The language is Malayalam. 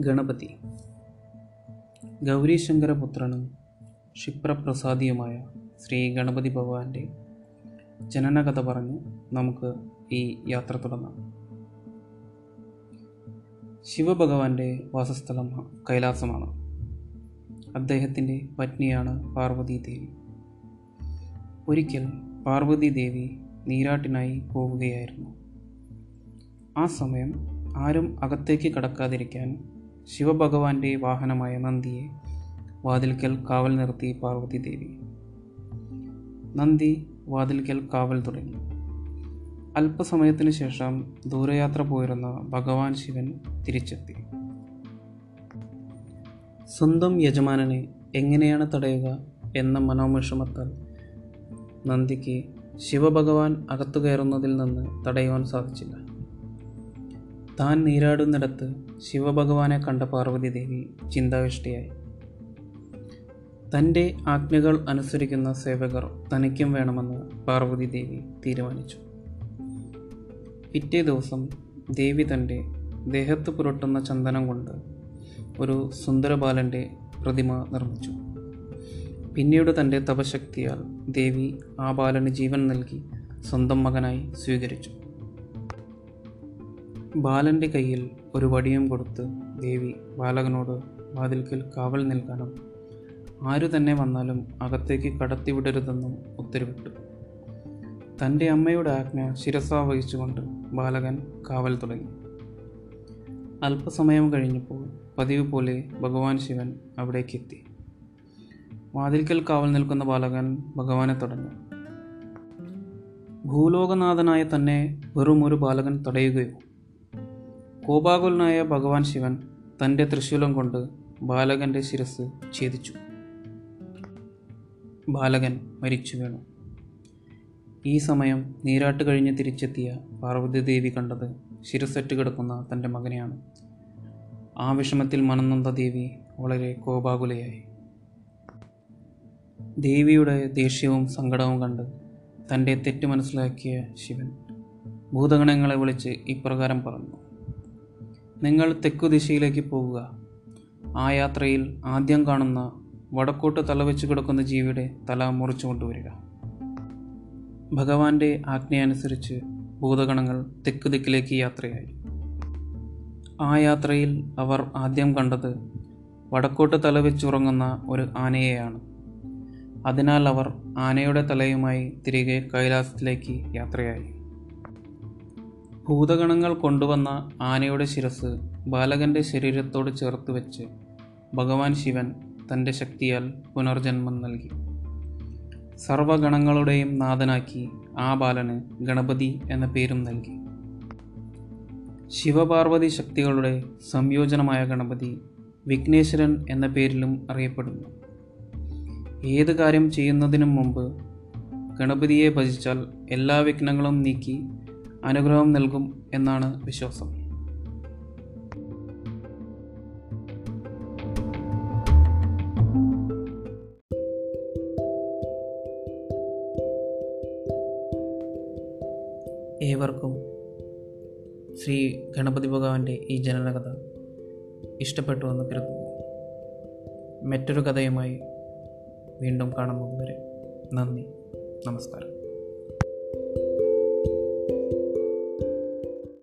ഗണപതി. ഗൗരീശങ്കരപുത്രനും ക്ഷിപ്രപ്രസാദിയുമായ ശ്രീ ഗണപതി ഭഗവാന്റെ ജനനകഥ പറഞ്ഞ് നമുക്ക് ഈ യാത്ര തുടങ്ങാം. ശിവഭഗവാന്റെ വാസസ്ഥലം കൈലാസമാണ്. അദ്ദേഹത്തിന്റെ പത്നിയാണ് പാർവതി ദേവി. ഒരിക്കൽ പാർവതി ദേവി നീരാട്ടിനായി പോവുകയായിരുന്നു. ആ സമയം ആരും അകത്തേക്ക് കടക്കാതിരിക്കാൻ ശിവഭഗവാന്റെ വാഹനമായ നന്ദിയെ വാതിൽക്കൽ കാവൽ നിർത്തി പാർവതി ദേവി. നന്ദി വാതിൽക്കൽ കാവൽ തുടങ്ങി. അല്പസമയത്തിനു ശേഷം ദൂരയാത്ര പോയിരുന്ന ഭഗവാൻ ശിവൻ തിരിച്ചെത്തി. സ്വന്തം യജമാനനെ എങ്ങനെയാണ് തടയുക എന്ന മനോമിഷമത്താൽ നന്ദിക്ക് ശിവഭഗവാൻ അകത്തു കയറുന്നതിൽ നിന്ന് തടയുവാൻ സാധിച്ചില്ല. താൻ നീരാടുന്നിടത്ത് ശിവഭഗവാനെ കണ്ട പാർവതി ദേവി ചിന്താവിഷ്ടയായി. തന്റെ ആജ്ഞകൾ അനുസരിക്കുന്ന സേവകർ തനിക്കും വേണമെന്ന് പാർവതി ദേവി തീരുമാനിച്ചു. പിറ്റേ ദിവസം ദേവി തന്റെ ദേഹത്ത് പുരട്ടുന്ന ചന്ദനം കൊണ്ട് ഒരു സുന്ദരബാലന്റെ പ്രതിമ നിർമ്മിച്ചു. പിന്നീട് തന്റെ തപശക്തിയാൽ ദേവി ആ ബാലന് ജീവൻ നൽകി സ്വന്തം മകനായി സ്വീകരിച്ചു. ബാലന്റെ കയ്യിൽ ഒരു വടിയും കൊടുത്ത് ദേവി ബാലകനോട് വാതിൽക്കൽ കാവൽ നിൽക്കണം. ആരു തന്നെ വന്നാലും അകത്തേക്ക് കടത്തിവിടരുതെന്നും ഉത്തരവിട്ടു. തന്റെ അമ്മയുടെ ആജ്ഞ ശിരസ വഹിച്ചുകൊണ്ട് ബാലകൻ കാവൽ തുടങ്ങി. അല്പസമയം കഴിഞ്ഞപ്പോൾ പതിവ് പോലെ ഭഗവാൻ ശിവൻ അവിടേക്കെത്തി വാതിൽക്കൽ കാവൽ നിൽക്കുന്ന ബാലകൻ ഭഗവാനെ തടഞ്ഞു. ഭൂലോകനാഥനായ തന്നെ വെറും ഒരു ബാലകൻ തടയുകയോ കോപാകുലനായ ഭഗവാൻ ശിവൻ തന്റെ തൃശൂലം കൊണ്ട് ബാലകന്റെ ശിരസ് ഛേദിച്ചു. ബാലകൻ മരിച്ചു വീണു. ഈ സമയം നീരാട്ട് കഴിഞ്ഞ് തിരിച്ചെത്തിയ പാർവതി ദേവി കണ്ടത് ശിരസറ്റ് കിടക്കുന്ന തന്റെ മകനെയാണ്. ആ വിഷമത്തിൽ മനന്നന്ത ദേവി വളരെ കോപാകുലയായി. ദേവിയുടെ ദേഷ്യവും സങ്കടവും കണ്ട് തന്റെ തെറ്റ് മനസ്സിലാക്കിയ ശിവൻ ഭൂതഗണങ്ങളെ വിളിച്ച് ഇപ്രകാരം പറഞ്ഞു. നിങ്ങൾ തെക്കു ദിശയിലേക്ക് പോവുക. ആ യാത്രയിൽ ആദ്യം കാണുന്ന വടക്കോട്ട് തലവെച്ച് കിടക്കുന്ന ജീവിയുടെ തല മുറിച്ചു കൊണ്ടുവരിക. ഭഗവാന്റെ ആജ്ഞയനുസരിച്ച് ഭൂതഗണങ്ങൾ തെക്ക് ദിക്കിലേക്ക് യാത്രയായി. ആ യാത്രയിൽ അവർ ആദ്യം കണ്ടത് വടക്കോട്ട് തലവെച്ചുറങ്ങുന്ന ഒരു ആനയെയാണ്. അതിനാൽ അവർ ആനയുടെ തലയുമായി തിരികെ കൈലാസത്തിലേക്ക് യാത്രയായി. ഭൂതഗണങ്ങൾ കൊണ്ടുവന്ന ആനയുടെ ശിരസ് ബാലകന്റെ ശരീരത്തോട് ചേർത്ത് വെച്ച് ഭഗവാൻ ശിവൻ തന്റെ ശക്തിയാൽ പുനർജന്മം നൽകി. സർവഗണങ്ങളുടെയും നാഥനാക്കി ആ ബാലന് ഗണപതി എന്ന പേരും നൽകി. ശിവപാർവതി ശക്തികളുടെ സംയോജനമായ ഗണപതി വിഘ്നേശ്വരൻ എന്ന പേരിലും അറിയപ്പെടുന്നു. ഏത് കാര്യം ചെയ്യുന്നതിനും മുമ്പ് ഗണപതിയെ ഭജിച്ചാൽ എല്ലാ വിഘ്നങ്ങളും നീക്കി അനുഗ്രഹം നൽകും എന്നാണ് വിശ്വാസം. ഏവർക്കും ശ്രീ ഗണപതി ഭഗവാന്റെ ഈ ജനനകഥ ഇഷ്ടപ്പെട്ടു എന്ന് കരുതുന്നു. മറ്റൊരു കഥയുമായി വീണ്ടും കാണുന്നതുവരെ നന്ദി. നമസ്കാരം.